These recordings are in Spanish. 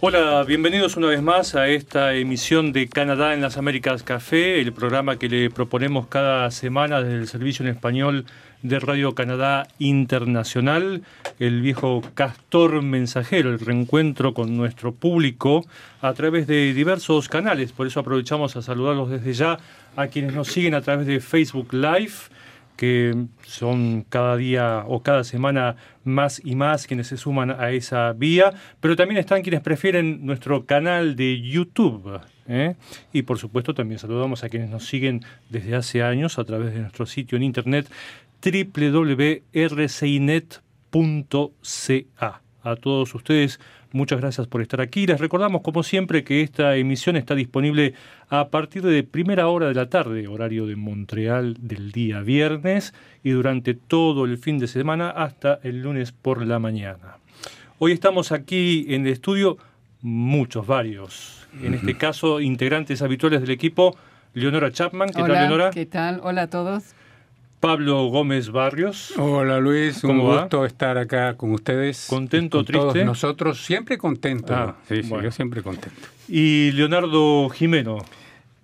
Hola, bienvenidos una vez más a esta emisión de Canadá en las Américas Café, el programa que le proponemos cada semana desde el Servicio en Español de Radio Canadá Internacional, el viejo castor mensajero, el reencuentro con nuestro público a través de diversos canales. Por eso aprovechamos a saludarlos desde ya a quienes nos siguen a través de Facebook Live que son cada día o cada semana más y más quienes se suman a esa vía, pero también están quienes prefieren nuestro canal de YouTube. ¿eh? Y por supuesto también saludamos a quienes nos siguen desde hace años a través de nuestro sitio en internet www.rcinet.ca. A todos ustedes, muchas gracias por estar aquí. Les recordamos, como siempre, que esta emisión está disponible a partir de primera hora de la tarde, horario de Montreal del día viernes, y durante todo el fin de semana hasta el lunes por la mañana. Hoy estamos aquí en el estudio, muchos, varios. En este caso, integrantes habituales del equipo, Leonora Chapman. ¿Qué Hola, tal, Leonora? ¿Qué tal? Hola a todos. Pablo Gómez Barrios. Hola Luis, un gusto estar acá con ustedes. ¿Contento o Con todos triste? nosotros siempre contento. Ah, sí, sí, bueno. yo siempre contento. Y Leonardo Jimeno,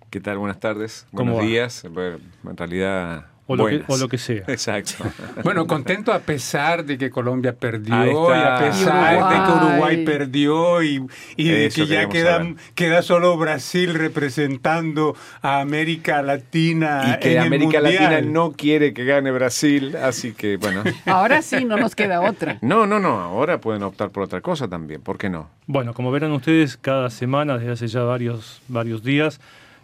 ¿Qué tal? Buenas tardes. ¿Cómo Buenos va? días. En realidad. O lo, que, o lo que sea. Exacto. Bueno, contento a pesar de que Colombia perdió y a pesar Y de que Uruguay. Perdió y, y de que ya queríamos queda, solo Brasil representando a América Latina. y que en el América Mundial. Latina no quiere que gane Brasil, así que bueno. Ahora sí, no nos queda otra. No, no, no. Ahora pueden optar por otra cosa también. ¿Por qué no? Bueno, como verán ustedes, cada semana, desde hace ya varios, varios días,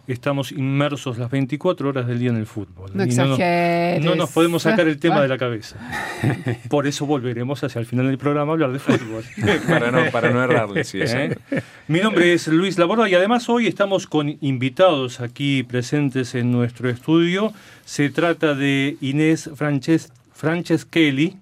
estamos inmersos las 24 horas del día en el fútbol. No nos- exageres. no nos podemos sacar el tema de la cabeza. Por eso volveremos hacia el final del programa a hablar de fútbol. para, no, para no errarle, sí, ¿Eh? Mi nombre es Luis Laborda y además hoy estamos con invitados aquí presentes en nuestro estudio. Se trata de Inés Frances Franceschelli,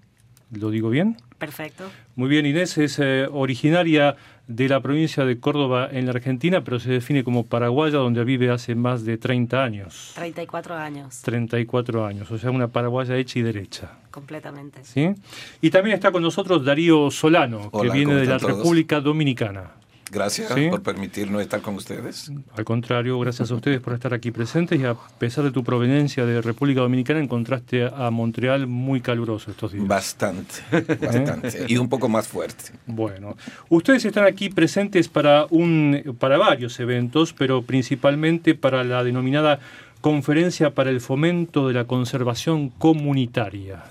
¿lo digo bien? Perfecto. Muy bien, Inés es eh, originaria de la provincia de Córdoba en la Argentina, pero se define como paraguaya, donde vive hace más de 30 años. 34 años, 34 años, o sea, una paraguaya hecha y derecha. completamente. ¿sí? Y también está con nosotros Darío Solano, que viene ¿cómo de la todos? República Dominicana. Gracias Sí. por permitirnos estar con ustedes. Al contrario, gracias a ustedes por estar aquí presentes y a pesar de tu proveniencia de República Dominicana, encontraste a Montreal muy caluroso estos días. Bastante, bastante. Y un poco más fuerte. Bueno, ustedes están aquí presentes para un para varios eventos, pero principalmente para la denominada Conferencia para el Fomento de la Conservación Comunitaria.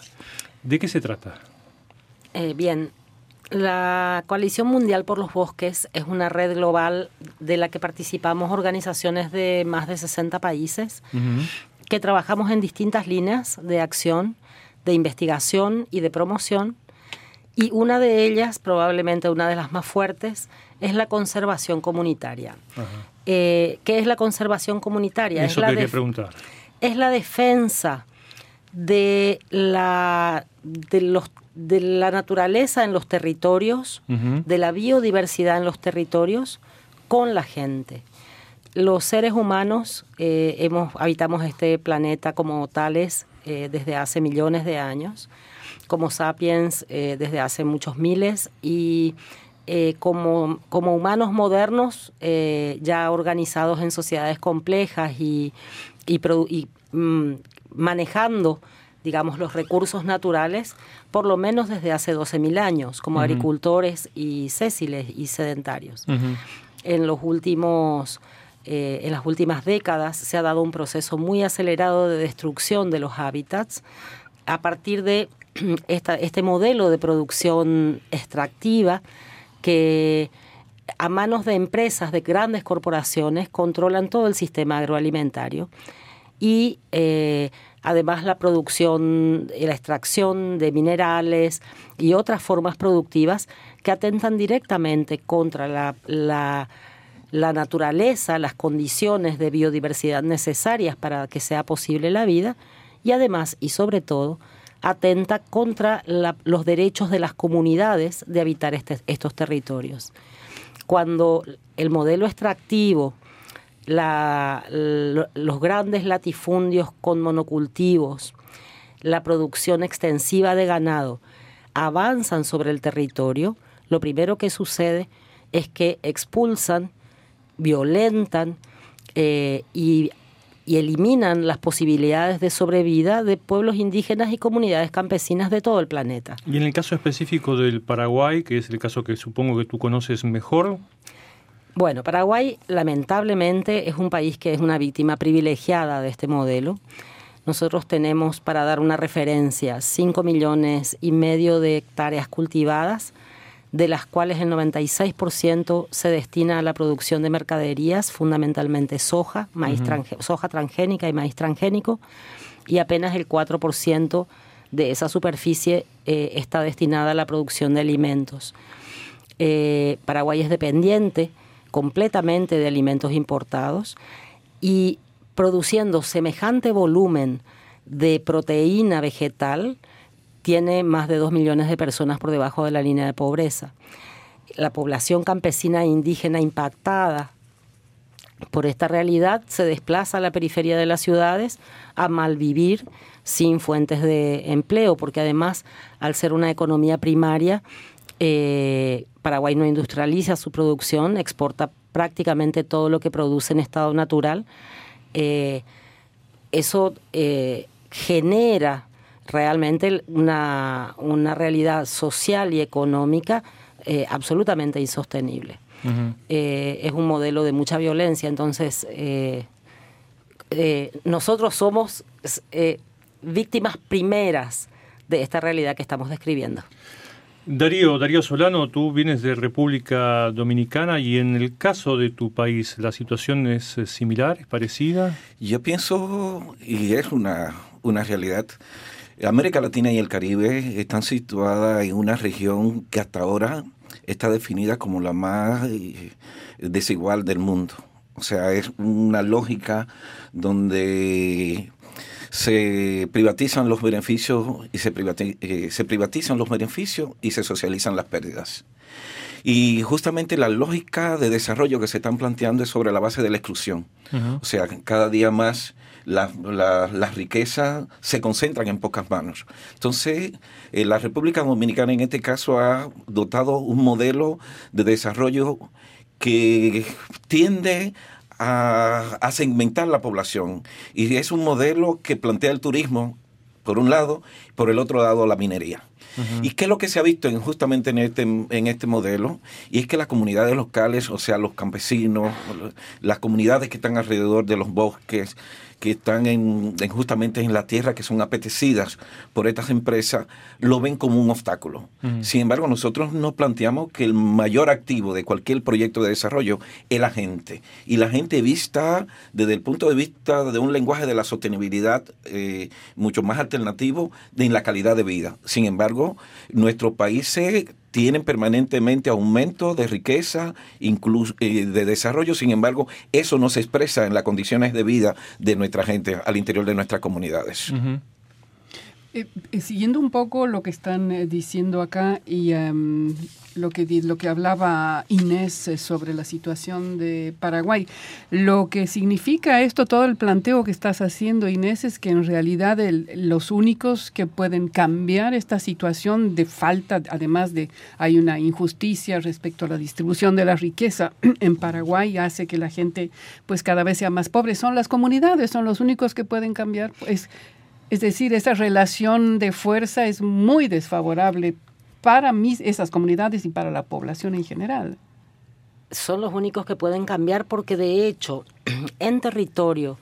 ¿De qué se trata? Eh, bien, la Coalición Mundial por los Bosques es una red global de la que participamos organizaciones de más de 60 países que trabajamos en distintas líneas de acción, de investigación y de promoción. Y una de ellas, probablemente una de las más fuertes, es la conservación comunitaria. Eh, ¿Qué es la conservación comunitaria? Eso es la preguntar. es la defensa de la, de los, de la naturaleza en los territorios, de la biodiversidad en los territorios con la gente. Los seres humanos eh, hemos, habitamos este planeta como tales eh, desde hace millones de años, como sapiens eh, desde hace muchos miles y como, como humanos modernos ya organizados en sociedades complejas y, y, mm, manejando digamos, los recursos naturales, por lo menos desde hace 12.000 años, como agricultores y sésiles y sedentarios. En los últimos eh, en las últimas décadas se ha dado un proceso muy acelerado de destrucción de los hábitats. A partir de esta- este modelo de producción extractiva que a manos de empresas, de grandes corporaciones, controlan todo el sistema agroalimentario y eh, además la producción y la extracción de minerales y otras formas productivas que atentan directamente contra la, la- naturaleza, las condiciones de biodiversidad necesarias para que sea posible la vida y además y sobre todo atenta contra los derechos de las comunidades de habitar este- estos territorios. Cuando el modelo extractivo la- lo- los grandes latifundios con monocultivos, la producción extensiva de ganado avanzan sobre el territorio, lo primero que sucede es que expulsan, violentan eh, y, y eliminan las posibilidades de sobrevida de pueblos indígenas y comunidades campesinas de todo el planeta. Y en el caso específico del Paraguay, que es el caso que supongo que tú conoces mejor, Bueno, Paraguay lamentablemente es un país que es una víctima privilegiada de este modelo. Nosotros tenemos, para dar una referencia, 5 millones y medio de hectáreas cultivadas, de las cuales el 96% se destina a la producción de mercaderías, fundamentalmente soja, maíz soja transgénica y maíz transgénico, y apenas el 4% de esa superficie eh, está destinada a la producción de alimentos. Eh, Paraguay es dependiente completamente de alimentos importados y produciendo semejante volumen de proteína vegetal, tiene más de dos millones de personas por debajo de la línea de pobreza. La población campesina e indígena impactada por esta realidad se desplaza a la periferia de las ciudades a malvivir sin fuentes de empleo, porque además, al ser una economía primaria, eh, Paraguay no industrializa su producción, exporta prácticamente todo lo que produce en estado natural. Eh, eso eh, genera realmente una, una realidad social y económica absolutamente insostenible. Es un modelo de mucha violencia, entonces nosotros somos víctimas primeras de esta realidad que estamos describiendo. Darío, Darío Solano, tú vienes de República Dominicana y en el caso de tu país, ¿la situación es eh, similar, es parecida? Yo pienso, y es una, una realidad, América Latina y el Caribe están situadas en una región que hasta ahora está definida como la más eh, desigual del mundo. O sea, es una lógica donde se privatizan los beneficios y se, privati- eh, se privatizan los beneficios y se socializan las pérdidas. Y justamente la lógica de desarrollo que se están planteando es sobre la base de la exclusión. O sea, cada día más la- la- las riquezas se concentran en pocas manos. Entonces, eh, la República Dominicana en este caso ha dotado un modelo de desarrollo que tiende a, a segmentar la población. Y es un modelo que plantea el turismo, por un lado, por el otro lado la minería. ¿Y qué es lo que se ha visto en, justamente en este, en este modelo? Y es que las comunidades locales, o sea, los campesinos, las comunidades que están alrededor de los bosques, que están en, en justamente en la tierra, que son apetecidas por estas empresas, lo ven como un obstáculo. Sin embargo, nosotros nos planteamos que el mayor activo de cualquier proyecto de desarrollo es la gente. Y la gente vista desde el punto de vista de un lenguaje de la sostenibilidad eh, mucho más alternativo de en la calidad de vida. Sin embargo, nuestros países tienen permanentemente aumento de riqueza, incluso eh, de desarrollo, sin embargo, eso no se expresa en las condiciones de vida de nuestra gente al interior de nuestras comunidades. Eh, eh, siguiendo un poco lo que están eh, diciendo acá y em, lo, que, lo que hablaba Inés eh, sobre la situación de Paraguay, lo que significa esto, todo el planteo que estás haciendo, Inés, es que en realidad los únicos que pueden cambiar esta situación de falta, además de hay una injusticia respecto a la distribución de la riqueza en Paraguay, hace que la gente pues cada vez sea más pobre, son las comunidades, son los únicos que pueden cambiar. Es, es decir, esa relación de fuerza es muy desfavorable para mis, esas comunidades y para la población en general. son los únicos que pueden cambiar porque de hecho en territorio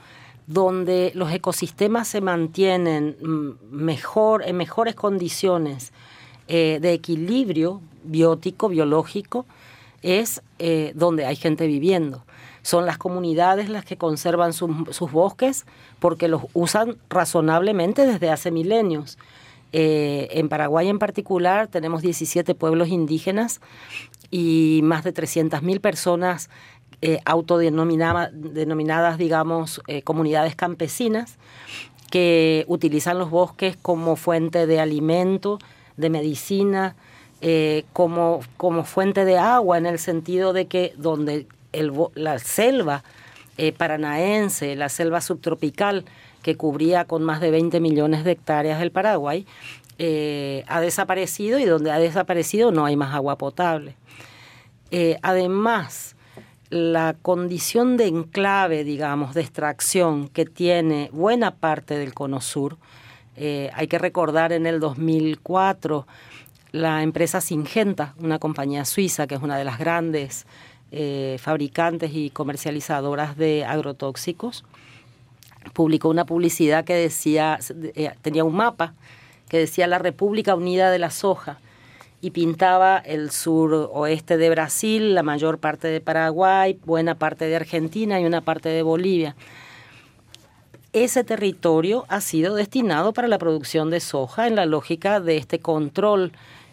donde los ecosistemas se mantienen mm, mejor en mejores condiciones eh, de equilibrio biótico biológico es eh, donde hay gente viviendo son las comunidades las que conservan sus, bosques porque los usan razonablemente desde hace milenios. Eh, en Paraguay en particular tenemos 17 pueblos indígenas y más de 300.000 personas eh, autodenominadas, denominadas, digamos, eh, comunidades campesinas que utilizan los bosques como fuente de alimento, de medicina, como, como fuente de agua, en el sentido de que donde la selva eh, paranaense, la selva subtropical, que cubría con más de 20 millones de hectáreas el Paraguay, eh, ha desaparecido y donde ha desaparecido no hay más agua potable. Eh, además, la condición de enclave, digamos, de extracción que tiene buena parte del Cono Sur, hay que recordar en el 2004 la empresa Singenta, una compañía suiza que es una de las grandes eh, fabricantes y comercializadoras de agrotóxicos, publicó una publicidad que decía, eh, tenía un mapa que decía la República Unida de la Soja y pintaba el sur oeste de Brasil, la mayor parte de Paraguay, buena parte de Argentina y una parte de Bolivia. Ese territorio ha sido destinado para la producción de soja en la lógica de este control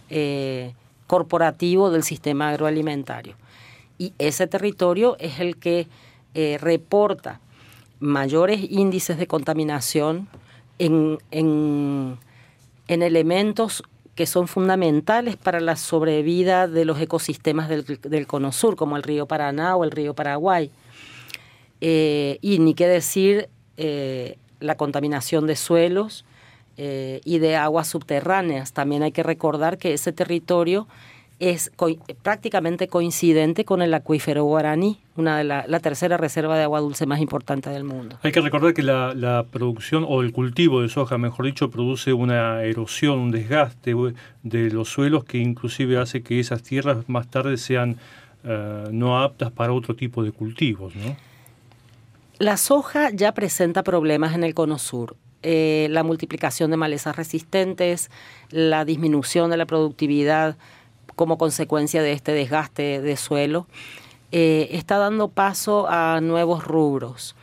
eh, corporativo del sistema agroalimentario. Y ese territorio es el que eh, reporta mayores índices de contaminación en, en, en elementos que son fundamentales para la sobrevida de los ecosistemas del, del, Cono Sur, como el río Paraná o el río Paraguay. Eh, y ni qué decir eh, la contaminación de suelos y de aguas subterráneas. También hay que recordar que ese territorio es co prácticamente coincidente con el acuífero guaraní, una de la, la, tercera reserva de agua dulce más importante del mundo. Hay que recordar que la, la, producción o el cultivo de soja, mejor dicho, produce una erosión, un desgaste de los suelos que inclusive hace que esas tierras más tarde sean uh, no aptas para otro tipo de cultivos, ¿no? La soja ya presenta problemas en el cono sur. Eh, la multiplicación de malezas resistentes, la disminución de la productividad como consecuencia de este desgaste de suelo, eh, está dando paso a nuevos rubros.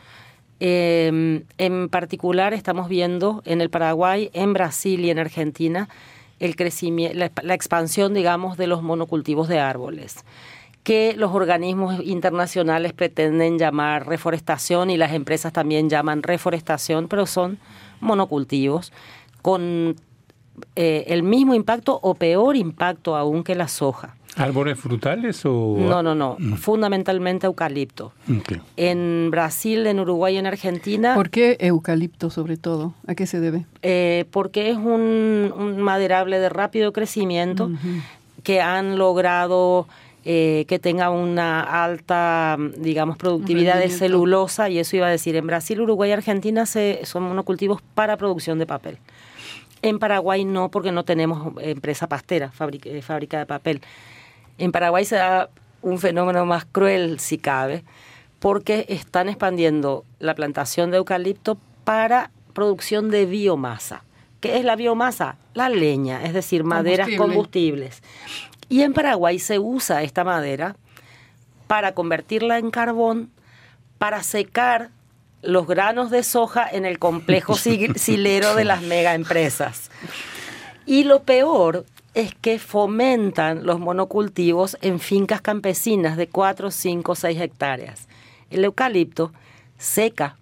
Eh, en particular estamos viendo en el Paraguay, en Brasil y en Argentina el crecimiento, la, la expansión, digamos, de los monocultivos de árboles que los organismos internacionales pretenden llamar reforestación y las empresas también llaman reforestación, pero son monocultivos con eh, el mismo impacto o peor impacto aún que la soja. ¿Árboles frutales o...? No, no, no. Mm. Fundamentalmente eucalipto. Okay. En Brasil, en Uruguay y en Argentina... ¿Por qué eucalipto sobre todo? ¿A qué se debe? Eh, porque es un, un, maderable de rápido crecimiento uh -huh. que han logrado... Eh, que tenga una alta, digamos, productividad de celulosa, y eso iba a decir, en Brasil, Uruguay y Argentina se, son monocultivos para producción de papel. En Paraguay no, porque no tenemos empresa pastera, fábrica, fábrica de papel. En Paraguay se da un fenómeno más cruel, si cabe, porque están expandiendo la plantación de eucalipto para producción de biomasa. ¿Qué es la biomasa? La leña, es decir, maderas combustibles. Y en Paraguay se usa esta madera para convertirla en carbón, para secar los granos de soja en el complejo silero de las megaempresas. Y lo peor es que fomentan los monocultivos en fincas campesinas de 4, 5, 6 hectáreas. El eucalipto seca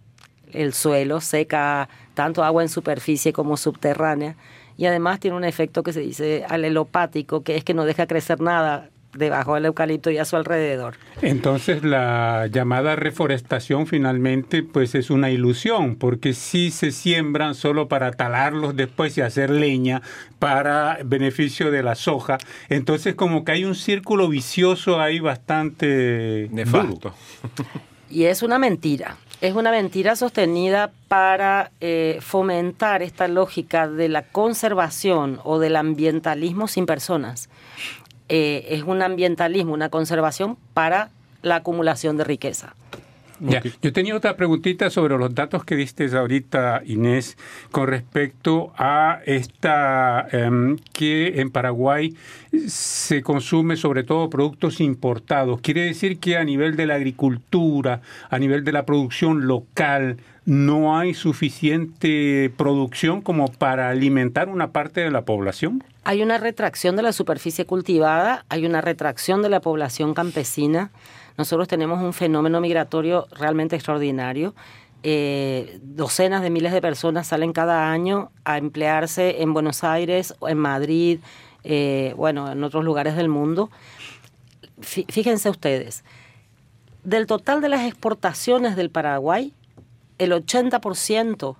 el suelo, seca tanto agua en superficie como subterránea, y además tiene un efecto que se dice alelopático, que es que no deja crecer nada debajo del eucalipto y a su alrededor. Entonces la llamada reforestación finalmente pues es una ilusión, porque si se siembran solo para talarlos después y hacer leña para beneficio de la soja, entonces como que hay un círculo vicioso ahí bastante nefasto. Y es una mentira. Es una mentira sostenida para eh, fomentar esta lógica de la conservación o del ambientalismo sin personas. Eh, es un ambientalismo, una conservación para la acumulación de riqueza. Ya. Yo tenía otra preguntita sobre los datos que diste ahorita, Inés, con respecto a esta um, que en Paraguay se consume sobre todo productos importados. Quiere decir que a nivel de la agricultura, a nivel de la producción local, no hay suficiente producción como para alimentar una parte de la población. Hay una retracción de la superficie cultivada, hay una retracción de la población campesina nosotros tenemos un fenómeno migratorio realmente extraordinario. Eh, docenas de miles de personas salen cada año a emplearse en Buenos Aires, en Madrid, eh, bueno, en otros lugares del mundo. Fíjense ustedes, del total de las exportaciones del Paraguay, el 80%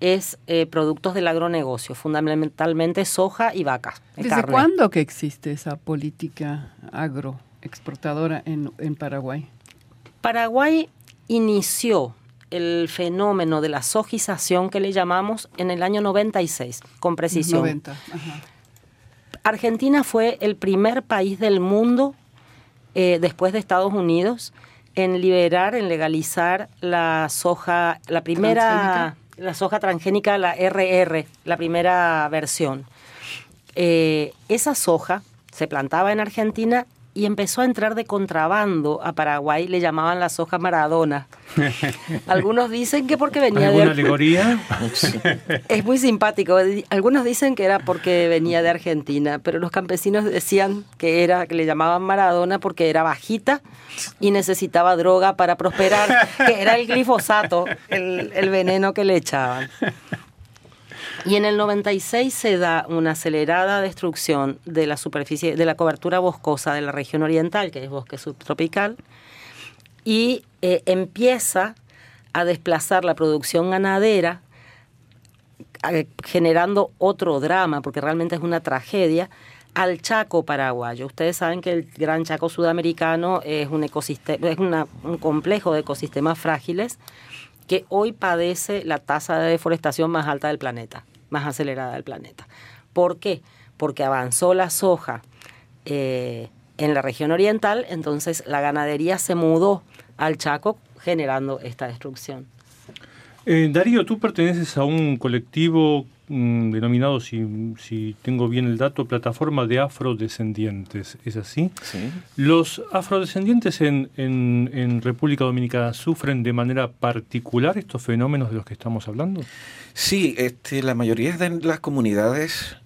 es eh, productos del agronegocio, fundamentalmente soja y vaca. ¿Desde carne. cuándo que existe esa política agroexportadora en, en Paraguay? Paraguay inició el fenómeno de la sojización que le llamamos en el año 96, con precisión. 90. Ajá. Argentina fue el primer país del mundo, eh, después de Estados Unidos, en liberar, en legalizar la soja, la primera, la soja transgénica, la RR, la primera versión. Eh, esa soja se plantaba en Argentina y empezó a entrar de contrabando a Paraguay, le llamaban la soja Maradona. Algunos dicen que porque venía ¿Alguna de alegoría? es muy simpático. Algunos dicen que era porque venía de Argentina, pero los campesinos decían que era que le llamaban Maradona porque era bajita y necesitaba droga para prosperar, que era el glifosato, el, el veneno que le echaban. Y en el 96 se da una acelerada destrucción de la superficie, de la cobertura boscosa de la región oriental, que es bosque subtropical, y eh, empieza a desplazar la producción ganadera, eh, generando otro drama, porque realmente es una tragedia, al Chaco paraguayo. Ustedes saben que el Gran Chaco sudamericano es un ecosistema, es una- un complejo de ecosistemas frágiles que hoy padece la tasa de deforestación más alta del planeta, más acelerada del planeta. ¿Por qué? Porque avanzó la soja eh, en la región oriental, entonces la ganadería se mudó al Chaco generando esta destrucción. Eh, Darío, tú perteneces a un colectivo mm, denominado, si, si tengo bien el dato, Plataforma de Afrodescendientes. ¿Es así? Sí. ¿Los afrodescendientes en, en- en República Dominicana sufren de manera particular estos fenómenos de los que estamos hablando? Sí, este, la mayoría de las comunidades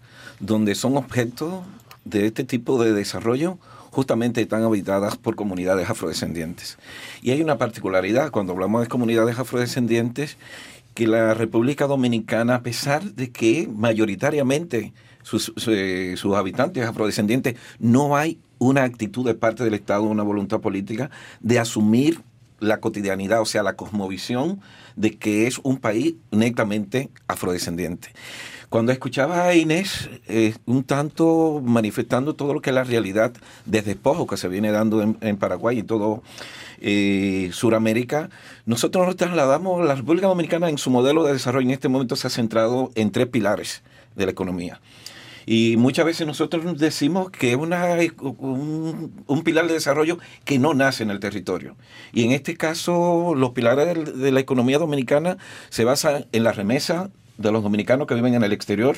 donde son objeto de este tipo de desarrollo justamente están habitadas por comunidades afrodescendientes. Y hay una particularidad cuando hablamos de comunidades afrodescendientes, que la República Dominicana, a pesar de que mayoritariamente sus, su- eh, sus habitantes afrodescendientes, no hay una actitud de parte del Estado, una voluntad política de asumir la cotidianidad, o sea, la cosmovisión de que es un país netamente afrodescendiente. Cuando escuchaba a Inés eh, un tanto manifestando todo lo que es la realidad de despojo que se viene dando en, en Paraguay y todo eh, Suramérica, nosotros nos trasladamos, la República Dominicana en su modelo de desarrollo en este momento se ha centrado en tres pilares de la economía. Y muchas veces nosotros decimos que es una, un, pilar de desarrollo que no nace en el territorio. Y en este caso, los pilares de la economía dominicana se basan en la remesa de los dominicanos que viven en el exterior,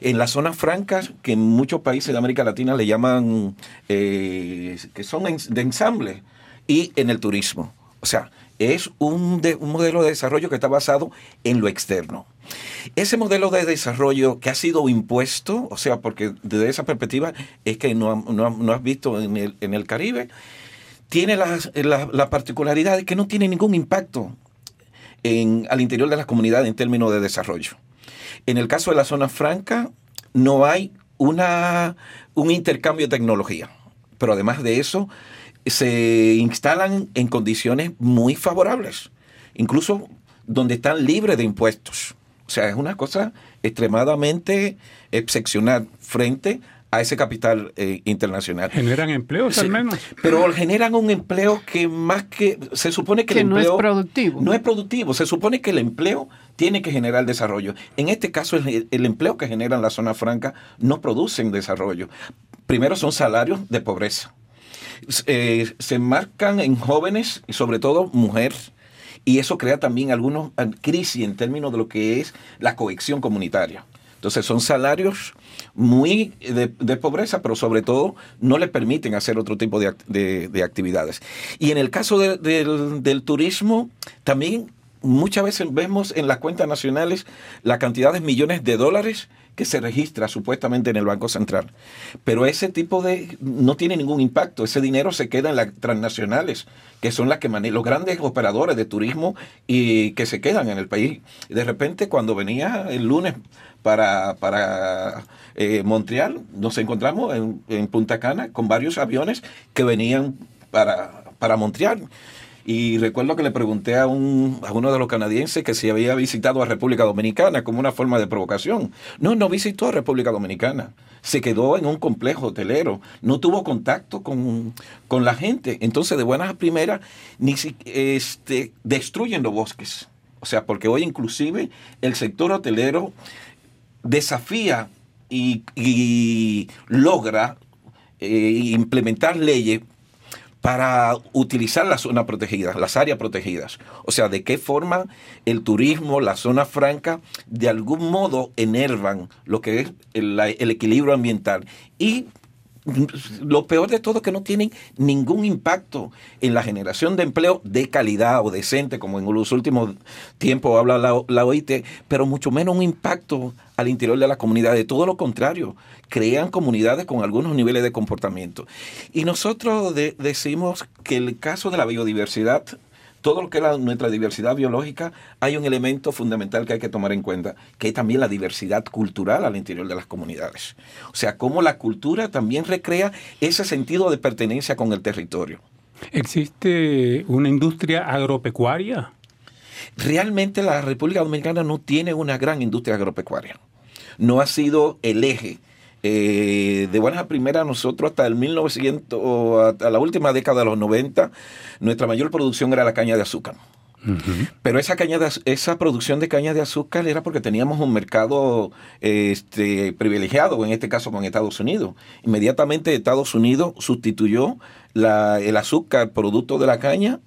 en las zonas francas, que en muchos países de América Latina le llaman, eh, que son de ensamble, y en el turismo. O sea, es un, un modelo de desarrollo que está basado en lo externo. Ese modelo de desarrollo que ha sido impuesto, o sea, porque desde esa perspectiva es que no, no no has visto en el, en el Caribe, tiene la, la- la particularidad de que no tiene ningún impacto en, al interior de las comunidades en términos de desarrollo. En el caso de la zona franca, no hay una, un intercambio de tecnología. Pero además de eso, se instalan en condiciones muy favorables, incluso donde están libres de impuestos. O sea, es una cosa extremadamente excepcional frente a ese capital eh, internacional. Generan empleos al Sí, menos. Pero generan un empleo que más que se supone que, Que el no es empleo productivo. No es productivo. Se supone que el empleo tiene que generar desarrollo. En este caso, el, el empleo que generan la zona franca no producen desarrollo. Primero son salarios de pobreza. Eh, se marcan en jóvenes y sobre todo mujeres. Y eso crea también algunos ah, crisis en términos de lo que es la cohesión comunitaria. Entonces son salarios muy de, pobreza, pero sobre todo no le permiten hacer otro tipo de, de- de actividades. Y en el caso de- del, del turismo, también muchas veces vemos en las cuentas nacionales la cantidad de millones de dólares que se registra supuestamente en el Banco Central. Pero ese tipo de no tiene ningún impacto. Ese dinero se queda en las transnacionales, que son las que manejan los grandes operadores de turismo y que se quedan en el país. De repente, cuando venía el lunes para, para eh, Montreal, nos encontramos en, en Punta Cana con varios aviones que venían para, para Montreal. Y recuerdo que le pregunté a, un, a uno de los canadienses que si había visitado a República Dominicana como una forma de provocación. No, no visitó a República Dominicana. Se quedó en un complejo hotelero. No tuvo contacto con, con la gente. Entonces, de buenas primeras, ni si, este, destruyen los bosques. O sea, porque hoy inclusive el sector hotelero desafía y, y logra eh, implementar leyes para utilizar las zonas protegidas, las áreas protegidas. O sea, de qué forma el turismo, la zona franca, de algún modo enervan lo que es el, el equilibrio ambiental y lo peor de todo es que no tienen ningún impacto en la generación de empleo de calidad o decente, como en los últimos tiempos habla la, OIT, pero mucho menos un impacto al interior de la comunidad. De todo lo contrario, crean comunidades con algunos niveles de comportamiento. Y nosotros decimos que el caso de la biodiversidad todo lo que es nuestra diversidad biológica, hay un elemento fundamental que hay que tomar en cuenta, que es también la diversidad cultural al interior de las comunidades. O sea, cómo la cultura también recrea ese sentido de pertenencia con el territorio. ¿Existe una industria agropecuaria? Realmente la República Dominicana no tiene una gran industria agropecuaria. No ha sido el eje eh, de buenas a primeras, nosotros hasta el 1900, hasta la última década de los 90, nuestra mayor producción era la caña de azúcar. Pero esa, caña de, esa producción de caña de azúcar era porque teníamos un mercado este, privilegiado, en este caso con Estados Unidos. Inmediatamente Estados Unidos sustituyó el azúcar producto de la caña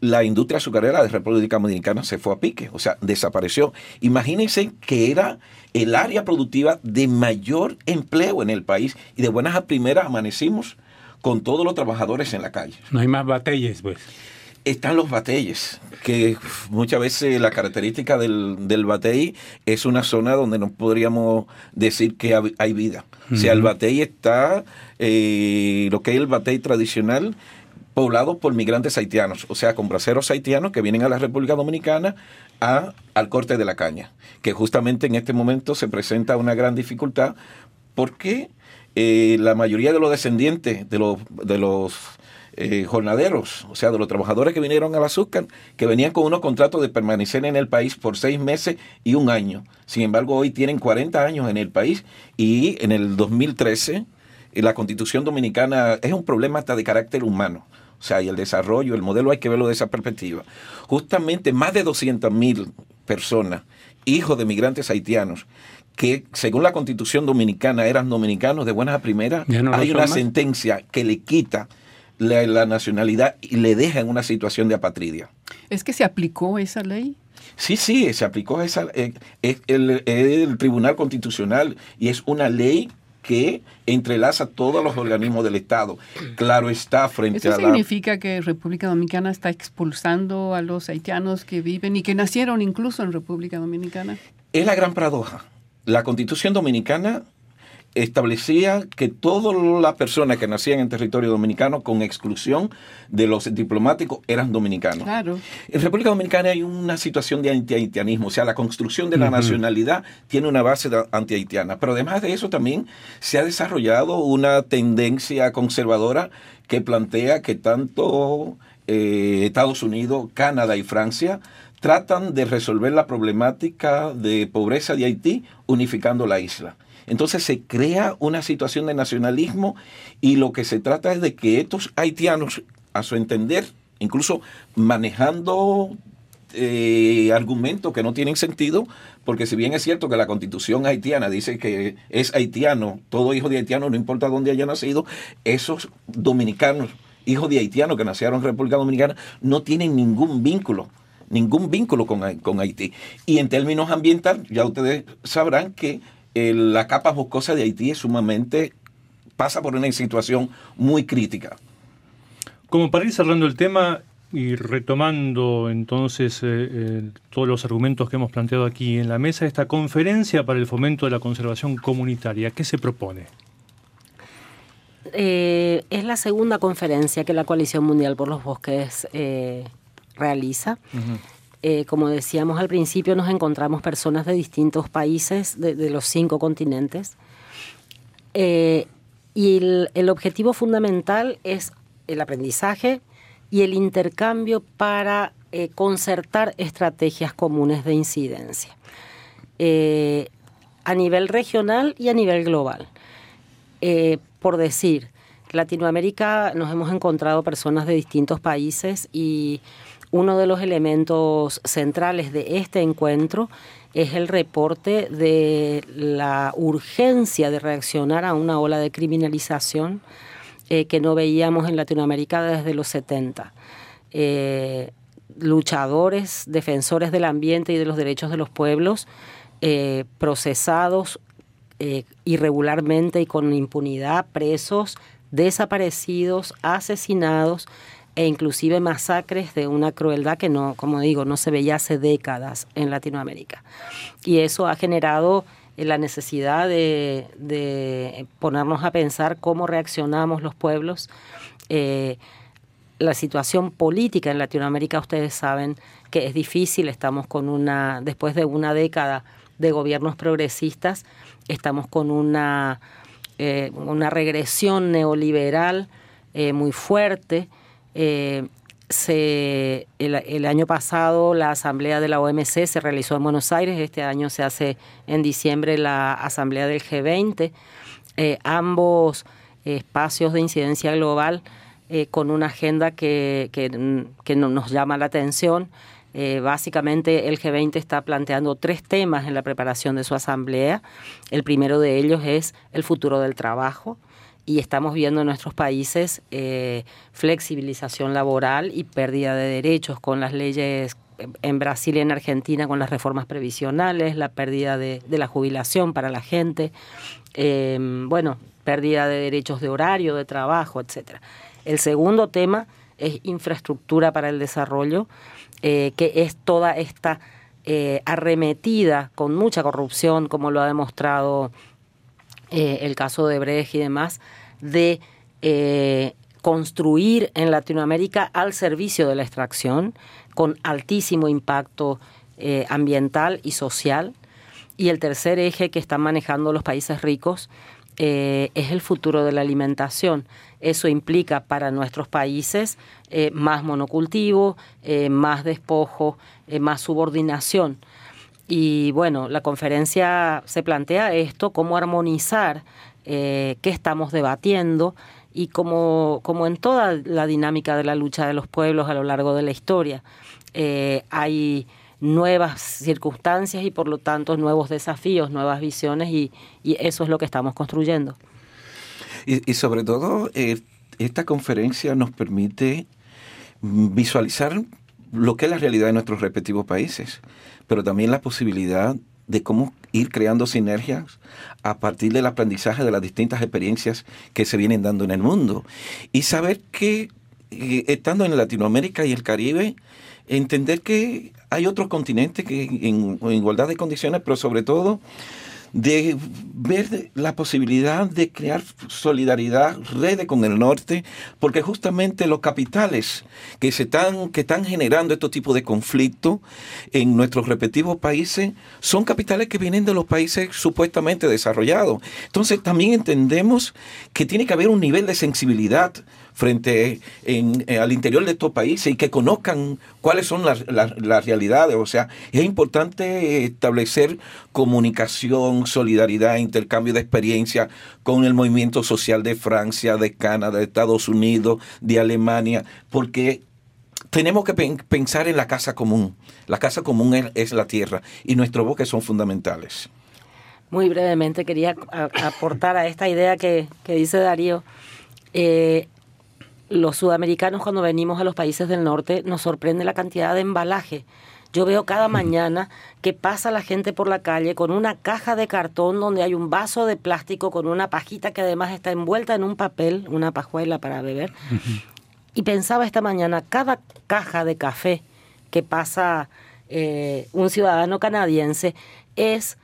la industria azucarera de República Dominicana se fue a pique, o sea, desapareció. Imagínense que era el área productiva de mayor empleo en el país y de buenas a primeras amanecimos con todos los trabajadores en la calle. No hay más batalles, pues. Están los batalles, que muchas veces la característica del, del batey es una zona donde no podríamos decir que hay vida. O sea, el batey está, eh, lo que es el batey tradicional, poblado por migrantes haitianos, o sea, con braceros haitianos que vienen a la República Dominicana a, al corte de la caña, que justamente en este momento se presenta una gran dificultad porque eh, la mayoría de los descendientes de los, de los eh, jornaderos, o sea, de los trabajadores que vinieron al azúcar, que venían con unos contratos de permanecer en el país por seis meses y un año. Sin embargo, hoy tienen 40 años en el país y en el 2013 eh, la constitución dominicana es un problema hasta de carácter humano. O sea, y el desarrollo, el modelo hay que verlo de esa perspectiva. Justamente más de 200 mil personas, hijos de migrantes haitianos, que según la constitución dominicana eran dominicanos de buenas a primeras, hay una sentencia que le quita la, nacionalidad y le deja en una situación de apatridia. ¿Es que se aplicó esa ley? Sí, sí, se aplicó esa, eh, el, el, Tribunal Constitucional y es una ley que entrelaza todos los organismos del Estado. Claro está frente ¿Eso a la... significa que República Dominicana está expulsando a los haitianos que viven y que nacieron incluso en República Dominicana? Es la gran paradoja. La Constitución Dominicana establecía que todas las personas que nacían en territorio dominicano, con exclusión de los diplomáticos, eran dominicanos. Claro. En República Dominicana hay una situación de anti-haitianismo, o sea, la construcción de la nacionalidad tiene una base anti-haitiana, pero además de eso también se ha desarrollado una tendencia conservadora que plantea que tanto eh, Estados Unidos, Canadá y Francia tratan de resolver la problemática de pobreza de Haití unificando la isla. Entonces se crea una situación de nacionalismo y lo que se trata es de que estos haitianos, a su entender, incluso manejando eh, argumentos que no tienen sentido, porque si bien es cierto que la constitución haitiana dice que es haitiano, todo hijo de haitiano, no importa dónde haya nacido, esos dominicanos, hijos de haitianos que nacieron en República Dominicana, no tienen ningún vínculo ningún vínculo con, con Haití. Y en términos ambientales, ya ustedes sabrán que la capa boscosa de Haití es sumamente, pasa por una situación muy crítica. Como para ir cerrando el tema y retomando entonces eh, eh, todos los argumentos que hemos planteado aquí en la mesa, esta conferencia para el fomento de la conservación comunitaria, ¿qué se propone? Eh, es la segunda conferencia que la Coalición Mundial por los Bosques realiza. Eh, como decíamos al principio, nos encontramos personas de distintos países, de, los cinco continentes. Eh, y el, objetivo fundamental es el aprendizaje y el intercambio para eh, concertar estrategias comunes de incidencia a nivel regional y a nivel global. Por decir, Latinoamérica nos hemos encontrado personas de distintos países y uno de los elementos centrales de este encuentro es el reporte de la urgencia de reaccionar a una ola de criminalización eh, que no veíamos en Latinoamérica desde los 70. Eh, luchadores, defensores del ambiente y de los derechos de los pueblos, eh, procesados irregularmente y con impunidad, presos, desaparecidos, asesinados e inclusive masacres de una crueldad que no, como digo, no se veía hace décadas en Latinoamérica. Y eso ha generado eh, la necesidad de, ponernos a pensar cómo reaccionamos los pueblos. Eh, la situación política en Latinoamérica, ustedes saben que es difícil, estamos con una, después de una década de gobiernos progresistas, estamos con una, eh, una regresión neoliberal muy fuerte, eh, el, año pasado la asamblea de la OMC se realizó en Buenos Aires, este año se hace en diciembre la asamblea del G20. Eh, ambos espacios de incidencia global eh, con una agenda que, que, nos llama la atención. básicamente el G20 está planteando tres temas en la preparación de su asamblea. El primero de ellos es el futuro del trabajo y estamos viendo en nuestros países eh, flexibilización laboral y pérdida de derechos con las leyes en Brasil y en Argentina con las reformas previsionales, la pérdida de, la jubilación para la gente, em, bueno, pérdida de derechos de horario, de trabajo, etcétera. El segundo tema es infraestructura para el desarrollo, eh, que es toda esta eh, arremetida con mucha corrupción, como lo ha demostrado el caso de Brecht y demás, de eh, construir en Latinoamérica al servicio de la extracción, con altísimo impacto eh, ambiental y social. Y el tercer eje que están manejando los países ricos eh, es el futuro de la alimentación. Eso implica para nuestros países más monocultivo, más despojo, más subordinación. Y bueno, la conferencia se plantea esto, cómo armonizar eh, qué estamos debatiendo y como, en toda la dinámica de la lucha de los pueblos a lo largo de la historia, eh, hay nuevas circunstancias y por lo tanto nuevos desafíos, nuevas visiones y, eso es lo que estamos construyendo. Y, sobre todo, eh, esta conferencia nos permite visualizar lo que es la realidad de nuestros respectivos países, pero también la posibilidad de cómo ir creando sinergias a partir del aprendizaje de las distintas experiencias que se vienen dando en el mundo. Y saber que eh, estando en Latinoamérica y el Caribe, entender que hay otros continentes que en, en igualdad de condiciones, pero sobre todo de ver la posibilidad de crear solidaridad, redes con el norte, porque justamente los capitales que se están, que están generando estos tipos de conflictos en nuestros respectivos países son capitales que vienen de los países supuestamente desarrollados. Entonces también entendemos que tiene que haber un nivel de sensibilidad frente en, eh, al interior de estos países y que conozcan cuáles son las, realidades. O sea, es importante establecer comunicación, solidaridad, intercambio de experiencia con el movimiento social de Francia, de Canadá, de Estados Unidos, de Alemania, porque tenemos que pensar en la casa común. La casa común es, la tierra y nuestros bosques son fundamentales. Muy brevemente quería aportar a esta idea que, dice Darío. Eh, los sudamericanos cuando venimos a los países del norte nos sorprende la cantidad de embalaje. Yo veo cada mañana que pasa la gente por la calle con una caja de cartón donde hay un vaso de plástico con una pajita que además está envuelta en un papel, una pajuela para beber. Y pensaba esta mañana, cada caja de café que pasa eh, un ciudadano canadiense es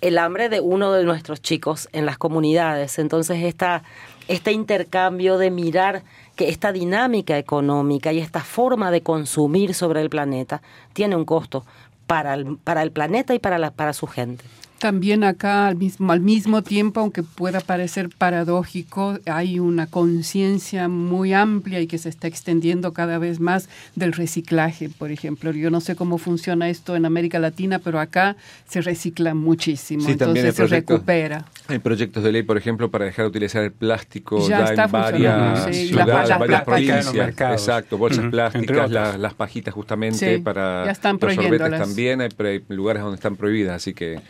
el hambre de uno de nuestros chicos en las comunidades. Entonces, esta, este intercambio de mirar que esta dinámica económica y esta forma de consumir sobre el planeta tiene un costo para el, para el planeta y para, la, para su gente. También acá al mismo, al mismo tiempo, aunque pueda parecer paradójico, hay una conciencia muy amplia y que se está extendiendo cada vez más del reciclaje, por ejemplo. Yo no sé cómo funciona esto en América Latina, pero acá se recicla muchísimo, Sí, entonces se recupera. Hay proyectos de ley, por ejemplo, para dejar de utilizar el plástico Ya ya, está en varias sí. ciudades, Las- varias provincias. Exacto, bolsas plásticas, las pajitas justamente Sí, para ya están los sorbetes también, hay, hay lugares donde están prohibidas, así que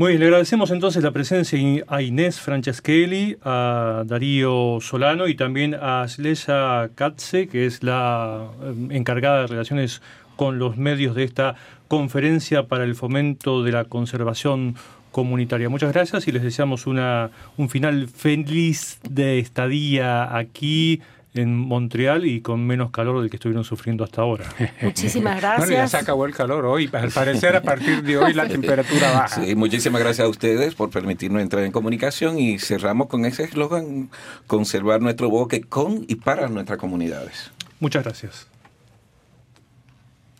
Muy bien, le agradecemos entonces la presencia a Inés Franceschelli, a Darío Solano y también a Sleja Katze, que es la eh, encargada de relaciones con los medios de esta conferencia para el fomento de la conservación comunitaria. Muchas gracias y les deseamos una, un final feliz de estadía aquí en Montreal y con menos calor del que estuvieron sufriendo hasta ahora. Muchísimas Bueno, ya gracias. se acabó el calor hoy. Al parecer, a partir de hoy la temperatura baja. Sí, muchísimas gracias a ustedes por permitirnos entrar en comunicación y cerramos con ese eslogan, conservar nuestro bosque con y para nuestras comunidades. Muchas gracias.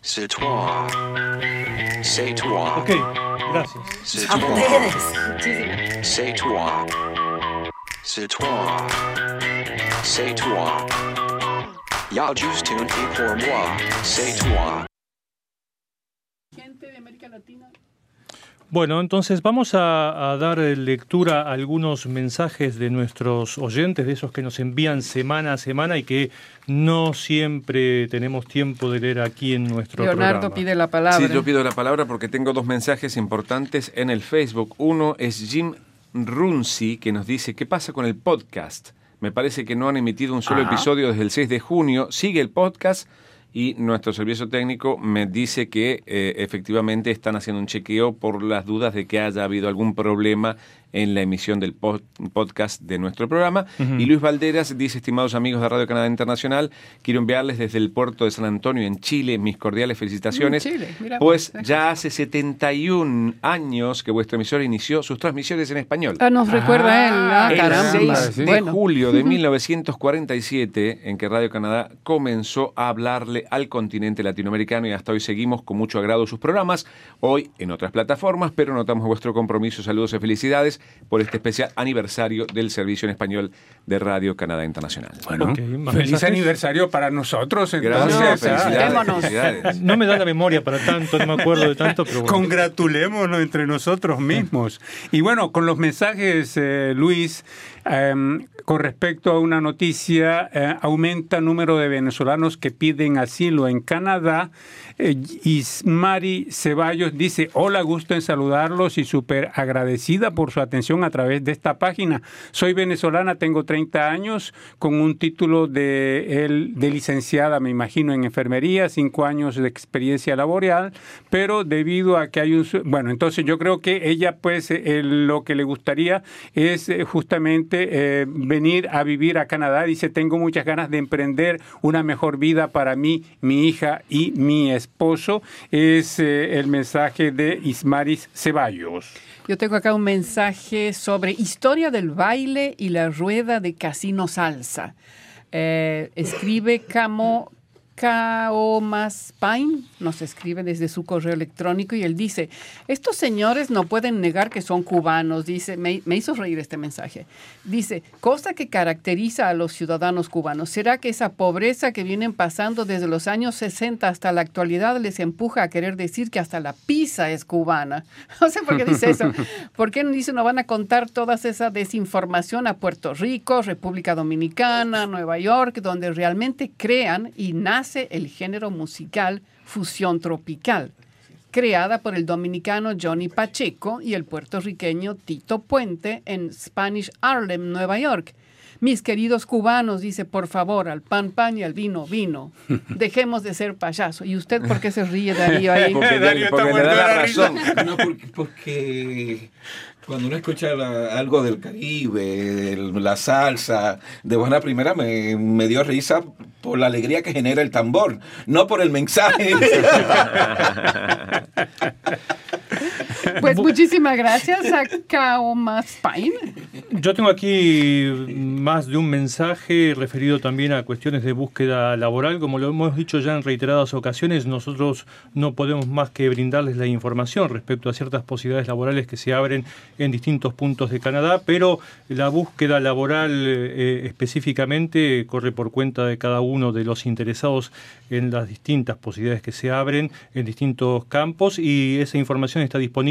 C'est toi. C'est toi. Ok, gracias. C'est A toi. C'est toi. C'est toi. C'est toi. Y'a juste une et pour moi. C'est toi. Gente de América Latina. Bueno, entonces vamos a, a dar lectura a algunos mensajes de nuestros oyentes, de esos que nos envían semana a semana y que no siempre tenemos tiempo de leer aquí en nuestro Leonardo programa. pide la palabra. Sí, yo pido la palabra porque tengo dos mensajes importantes en el Facebook. Uno es Jim Runzi, que nos dice, ¿qué pasa con el podcast? Me parece que no han emitido un solo episodio desde el 6 de junio. Sigue el podcast y nuestro servicio técnico me dice que eh, efectivamente están haciendo un chequeo por las dudas de que haya habido algún problema en la emisión del pod- podcast de nuestro programa. Y Luis Valderas dice, estimados amigos de Radio Canadá Internacional, quiero enviarles desde el puerto de San Antonio en Chile mis cordiales felicitaciones, Chile, mira, pues ya hace 71 años que vuestra emisora inició sus transmisiones en español. Ah, nos recuerda él. Ah, el El caramba. 6 de Bueno. julio de 1947, en que Radio Canadá comenzó a hablarle al continente latinoamericano y hasta hoy seguimos con mucho agrado sus programas, hoy en otras plataformas, pero notamos vuestro compromiso, saludos y felicidades por este especial aniversario del servicio en español de Radio Canadá Internacional. Bueno, feliz mensajes. aniversario para nosotros. Entonces, Gracias, ah, felicidades, felicidades. No me da la memoria para tanto, no me acuerdo de tanto, pero bueno. Congratulémonos entre nosotros mismos. Y bueno, con los mensajes, eh, Luis, em, con respecto a una noticia, eh, aumenta el número de venezolanos que piden asilo en Canadá. Eh, Ismari Ceballos dice, hola, gusto en saludarlos y súper agradecida por su atención a través de esta página. Soy venezolana, tengo 30 años, con un título de, de licenciada, me imagino, en enfermería, 5 años de experiencia laboral, pero debido a que hay un... Bueno, entonces yo creo que ella, pues, eh, lo que le gustaría es eh, justamente venir a vivir a Canadá. Dice, tengo muchas ganas de emprender una mejor vida para mí, mi hija y mi Es eh, el mensaje de Ismaris Ceballos. Yo tengo acá un mensaje sobre historia del baile y la rueda de Casino Salsa. Eh, escribe Camo Kaomas Pain, nos escribe desde su correo electrónico y él dice, estos señores no pueden negar que son cubanos, dice, me, me hizo reír este mensaje. Dice, cosa que caracteriza a los ciudadanos cubanos, ¿será que esa pobreza que vienen pasando desde los años 60 hasta la actualidad les empuja a querer decir que hasta la pizza es cubana? No sé por qué dice eso. ¿Por qué no dice no van a contar toda esa desinformación a Puerto Rico, República Dominicana, Nueva York, donde realmente crean y nace el género musical fusión tropical? creada por el dominicano Johnny Pacheco y el puertorriqueño Tito Puente en Spanish Harlem, Nueva York. Mis queridos cubanos, dice, por favor, al pan pan y al vino vino. Dejemos de ser payaso. ¿Y usted por qué se ríe, Darío? Ahí? Porque, Darío está porque le da muerto de la razón. No, porque, porque cuando uno escucha algo del Caribe, el- la salsa, de buena primera me, me dio risa por la alegría que genera el tambor, no por el mensaje. Pues muchísimas gracias a Kaoma Spain. Yo tengo aquí más de un mensaje referido también a cuestiones de búsqueda laboral. Como lo hemos dicho ya en reiteradas ocasiones, nosotros no podemos más que brindarles la información respecto a ciertas posibilidades laborales que se abren en distintos puntos de Canadá, pero la búsqueda laboral eh, específicamente corre por cuenta de cada uno de los interesados en las distintas posibilidades que se abren en distintos campos y esa información está disponible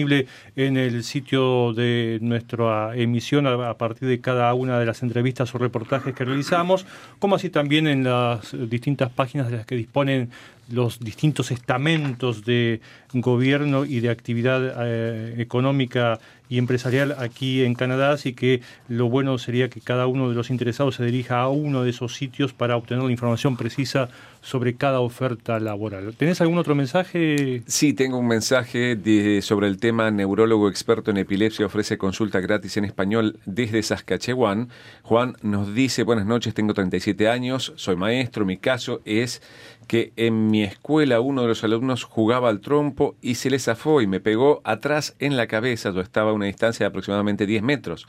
en el sitio de nuestra emisión a partir de cada una de las entrevistas o reportajes que realizamos, como así también en las distintas páginas de las que disponen los distintos estamentos de gobierno y de actividad eh, económica y empresarial aquí en Canadá, así que lo bueno sería que cada uno de los interesados se dirija a uno de esos sitios para obtener la información precisa sobre cada oferta laboral. ¿Tenés algún otro mensaje? Sí, tengo un mensaje sobre el tema neurólogo experto en epilepsia ofrece consulta gratis en español desde Saskatchewan. Juan nos dice, buenas noches, tengo 37 años, soy maestro, mi caso es que en mi escuela uno de los alumnos jugaba al trompo y se le zafó y me pegó atrás en la cabeza. Yo estaba a una distancia de aproximadamente 10 metros.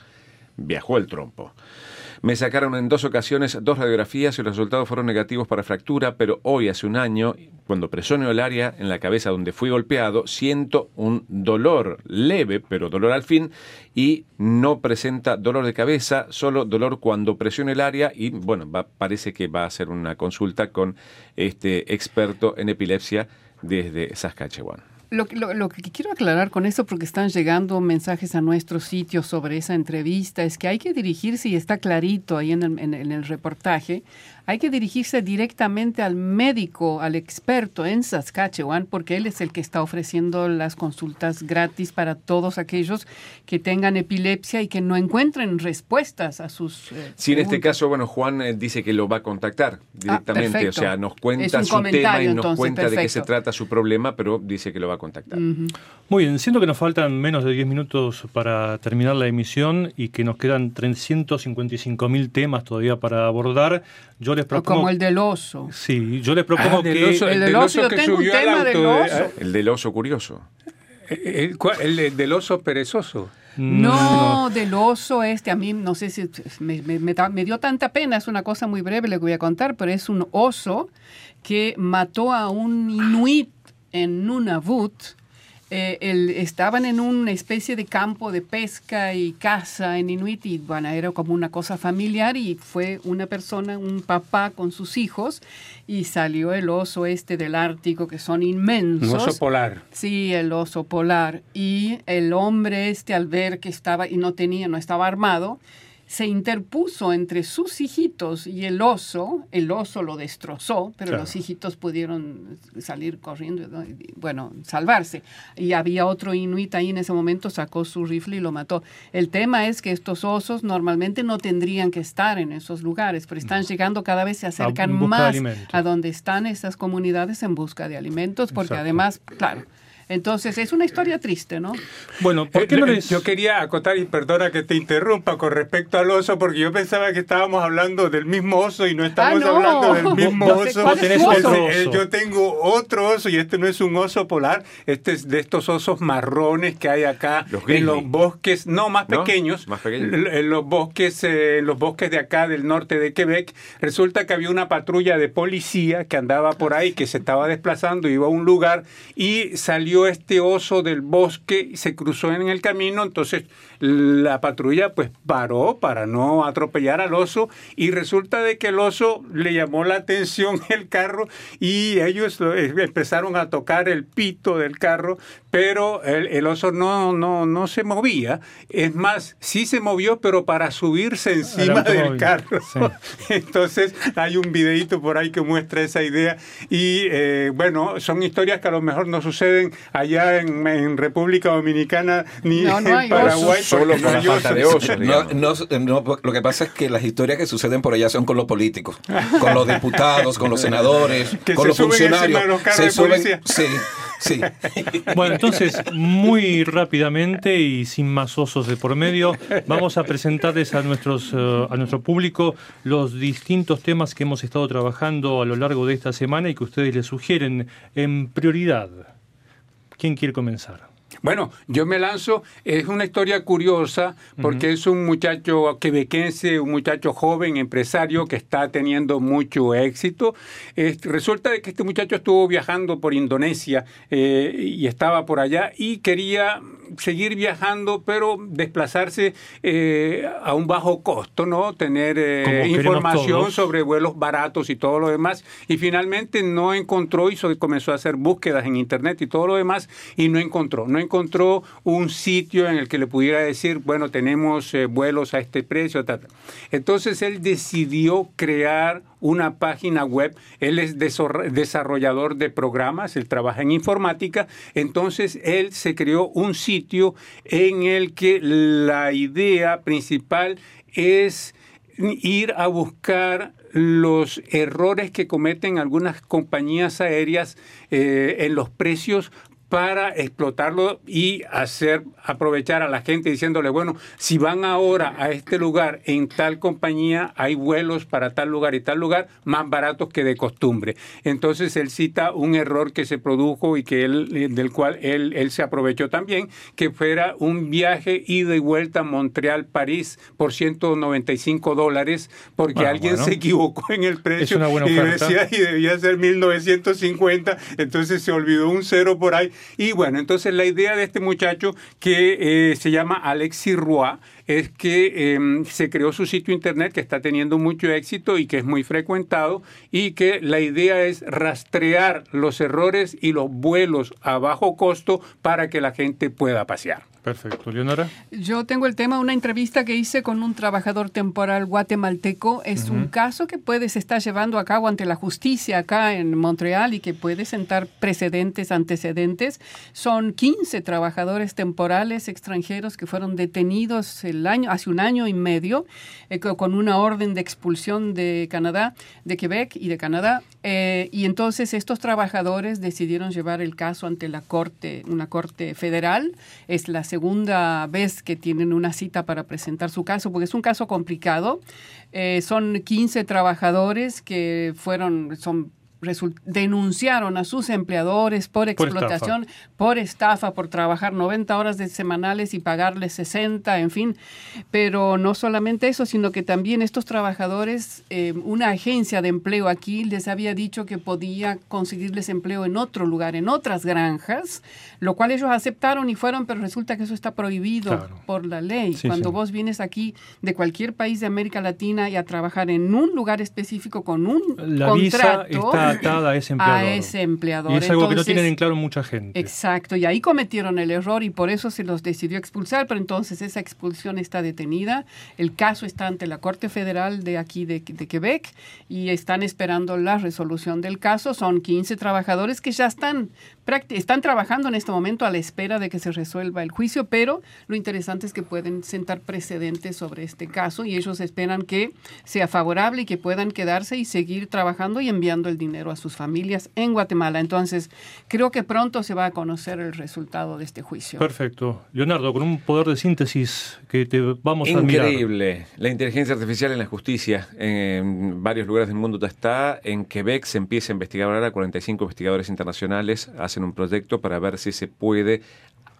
Viajó el trompo. Me sacaron en dos ocasiones dos radiografías y los resultados fueron negativos para fractura, pero hoy, hace un año, cuando presiono el área en la cabeza donde fui golpeado, siento un dolor leve, pero dolor al fin, y no presenta dolor de cabeza, solo dolor cuando presiono el área y, bueno, parece que va a hacer una consulta con este experto en epilepsia desde Saskatchewan. Lo, lo, que quiero aclarar con eso, porque están llegando mensajes a nuestro sitio sobre esa entrevista, es que hay que dirigirse, y está clarito ahí en el, en el reportaje, hay que dirigirse directamente al médico, al experto en Saskatchewan, porque él es el que está ofreciendo las consultas gratis para todos aquellos que tengan epilepsia y que no encuentren respuestas a sus. Eh, sí, en este caso, bueno, Juan eh, dice que lo va a contactar directamente, o sea, nos cuenta su tema y nos cuenta de qué se trata su problema, pero dice que lo va a contactar. Muy bien, siento que nos faltan menos de 10 minutos para terminar la emisión y que nos quedan 355 mil temas todavía para abordar. Yo les propongo, como el del oso. Sí, yo les propongo ah, que... el del oso, yo tengo un tema del oso. El del oso curioso. El, el, del oso perezoso. No, del oso este, a mí no sé si me, me, me, dio tanta pena, es una cosa muy breve lo que voy a contar, pero es un oso que mató a un inuit en Nunavut eh, estaban en una especie de campo de pesca y caza en Inuit y bueno, era como una cosa familiar y fue una persona, un papá con sus hijos y salió el oso este del Ártico que son inmensos. Un oso polar. Sí, el oso polar y el hombre este al ver que estaba y no tenía, no estaba armado, se interpuso entre sus hijitos y el oso. El oso lo destrozó, pero los hijitos pudieron salir corriendo, bueno, salvarse. Y había otro inuit ahí en ese momento, sacó su rifle y lo mató. El tema es que estos osos normalmente no tendrían que estar en esos lugares, pero están llegando cada vez, se acercan más a donde están esas comunidades en busca de alimentos, porque además, claro, entonces es una historia triste, ¿no? Bueno, ¿por qué no les... Yo quería acotar, y perdona que te interrumpa con respecto al oso, porque yo pensaba que estábamos hablando del mismo oso y no estamos ah, hablando del mismo oso. oso? Yo tengo otro oso y este no es un oso polar, este es de estos osos marrones que hay acá en los bosques, no, más pequeños, más pequeños. En los bosques, eh, en los bosques de acá del norte de Quebec, resulta que había una patrulla de policía que andaba por ahí, que se estaba desplazando, iba a un lugar y salió este oso del bosque y se cruzó en el camino, entonces la patrulla pues paró para no atropellar al oso y resulta de que el oso le llamó la atención el carro y ellos eh, empezaron a tocar el pito del carro, pero el, oso no, no, no se movía. Es más, sí se movió, pero para subirse encima del carro. Entonces hay un videito por ahí que muestra esa idea y eh, bueno, son historias que a lo mejor no suceden allá en, República Dominicana ni en Paraguay. Solo por la falta de osos. lo que pasa es que las historias que suceden por allá son con los políticos, con los diputados, con los senadores, con los funcionarios. se suben, sí, sí. Bueno, entonces, muy rápidamente y sin más osos de por medio, vamos a presentarles a, nuestros, eh, a nuestro público los distintos temas que hemos estado trabajando a lo largo de esta semana y que ustedes les sugieren en prioridad. ¿Quién quiere comenzar? Bueno, yo me lanzo, es una historia curiosa porque es un muchacho quebequense, un muchacho joven, empresario que está teniendo mucho éxito. resulta de que este muchacho estuvo viajando por Indonesia eh, y estaba por allá y quería seguir viajando, pero desplazarse eh, a un bajo costo, ¿no? Tener eh, información sobre vuelos baratos y todo lo demás. Y finalmente no encontró, y comenzó a hacer búsquedas en Internet y todo lo demás, y no encontró. No encontró un sitio en el que le pudiera decir, bueno, tenemos eh, vuelos a este precio, tal. Entonces él decidió crear una página web. Él es desarrollador de programas, él trabaja en informática. Entonces él se creó un sitio en el que la idea principal es ir a buscar los errores que cometen algunas compañías aéreas eh, en los precios para explotarlo y hacer aprovechar a la gente diciéndole, bueno, si van ahora a este lugar en tal compañía, hay vuelos para tal lugar y tal lugar más baratos que de costumbre. Entonces él cita un error que se produjo y que él, eh, del cual él, él se aprovechó también, que fuera un viaje ida y vuelta a Montreal-París por 195 dólares, porque alguien se equivocó en el precio y decía y debía ser 1950, entonces se olvidó un cero por ahí y bueno, entonces la idea de este muchacho que eh, se llama Alexis Roy es que em, se creó su sitio internet que está teniendo mucho éxito y que es muy frecuentado y que la idea es rastrear los errores y los vuelos a bajo costo para que la gente pueda pasear. Perfecto. Leonora. Yo tengo el tema, una entrevista que hice con un trabajador temporal guatemalteco. Es un caso que puede, se está llevando a cabo ante la justicia acá en Montreal y que puede sentar precedentes, antecedentes. Son 15 trabajadores temporales extranjeros que fueron detenidos el año, hace un año y medio eh, con una orden de expulsión de Canadá, de Quebec y de Canadá. Eh, y entonces estos trabajadores decidieron llevar el caso ante la corte, una corte federal. Es la segunda vez que tienen una cita para presentar su caso, porque es un caso complicado. Eh, son 15 trabajadores que fueron, son denunciaron a sus empleadores por explotación, por estafa. por trabajar 90 horas de semanales y pagarles 60, en fin. Pero no solamente eso, sino que también estos trabajadores, eh, una agencia de empleo aquí les había dicho que podía conseguirles empleo en otro lugar, en otras granjas, lo cual ellos aceptaron y fueron, pero resulta que eso está prohibido por la ley. Cuando vos vienes aquí de cualquier país de América Latina y a trabajar en un lugar específico con un la contrato, visa está atada a ese empleador. A ese empleador. Y es algo que no tienen en claro mucha gente. Exacto, y ahí cometieron el error y por eso se los decidió expulsar, pero entonces esa expulsión está detenida. El caso está ante la Corte Federal de aquí de, de Quebec y están esperando la resolución del caso. Son 15 trabajadores que ya están están trabajando en este momento a la espera de que se resuelva el juicio, pero lo interesante es que pueden sentar precedentes sobre este caso y ellos esperan que sea favorable y que puedan quedarse y seguir trabajando y enviando el dinero a sus familias en Guatemala. Entonces, creo que pronto se va a conocer el resultado de este juicio. Perfecto. Leonardo, con un poder de síntesis que te vamos a admirar. Increíble. La inteligencia artificial en la justicia. En varios lugares del mundo está. En Quebec se empieza a investigar ahora, 45 investigadores internacionales hacen un proyecto para ver si se puede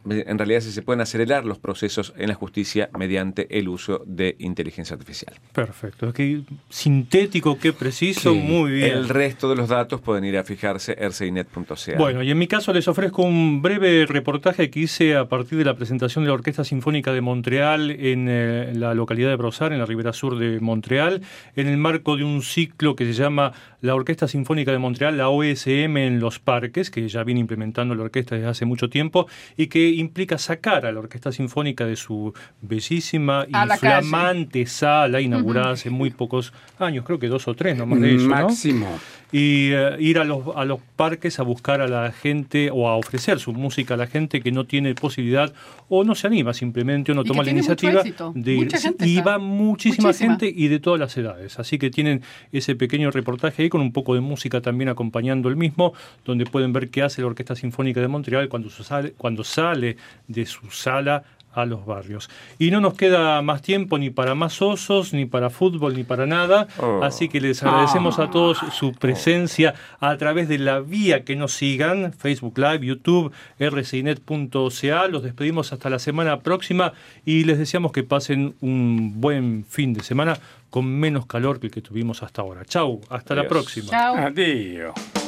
en realidad si se pueden acelerar los procesos en la justicia mediante el uso de inteligencia artificial. Perfecto. Qué sintético, qué preciso, muy bien. El resto de los datos pueden ir a fijarse rcinet.ca. Bueno, y en mi caso les ofrezco un breve reportaje que hice a partir de la presentación de la Orquesta Sinfónica de Montreal en eh, la localidad de Brosar, en la ribera sur de Montreal, en el marco de un ciclo que se llama la Orquesta Sinfónica de Montreal, la OSM en los parques, que ya viene implementando la orquesta desde hace mucho tiempo y que implica sacar a la Orquesta Sinfónica de su bellísima y flamante sala inaugurada hace muy pocos años, creo que dos o tres nomás de eso. Máximo. Y eh, ir a los, a los parques a buscar a la gente o a ofrecer su música a la gente que no tiene posibilidad o no se anima simplemente o no toma la iniciativa de ir. Y va muchísima, gente y de todas las edades. Así que tienen ese pequeño reportaje ahí con un poco de música también acompañando el mismo, donde pueden ver qué hace la Orquesta Sinfónica de Montreal cuando sale, cuando sale de su sala a los barrios. Y no nos queda más tiempo ni para más osos, ni para fútbol, ni para nada. Oh. Así que les agradecemos a todos su presencia a través de la vía que nos sigan, Facebook Live, YouTube, rcinet.ca. Los despedimos hasta la semana próxima y les deseamos que pasen un buen fin de semana con menos calor que el que tuvimos hasta ahora. Chau, hasta la próxima. Chao. Adiós.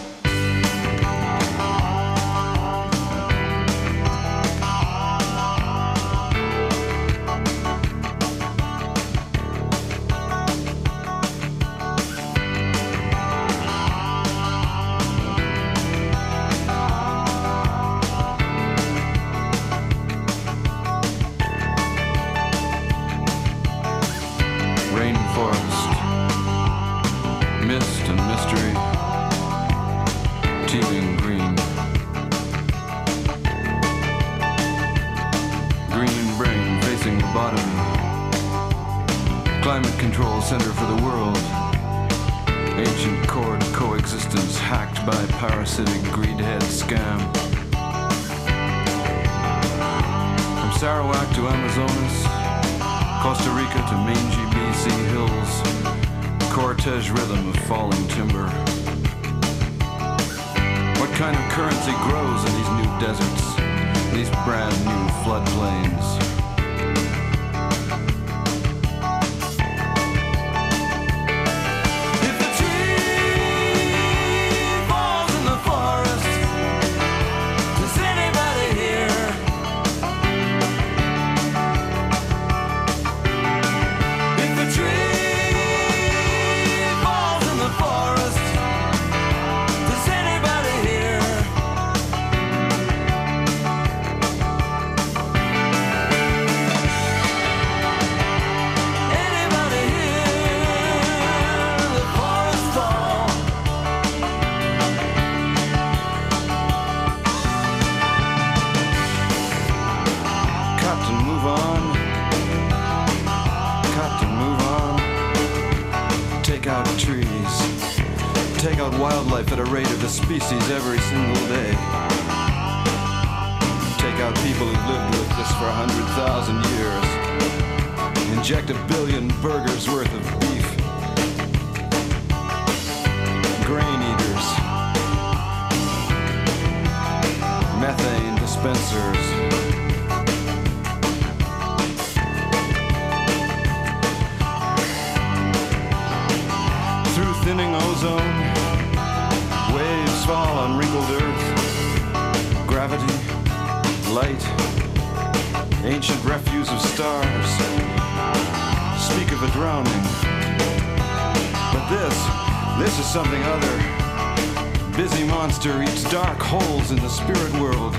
This is something other. Busy monster eats dark holes in the spirit world,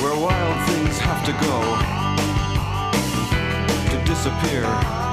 where wild things have to go to disappear.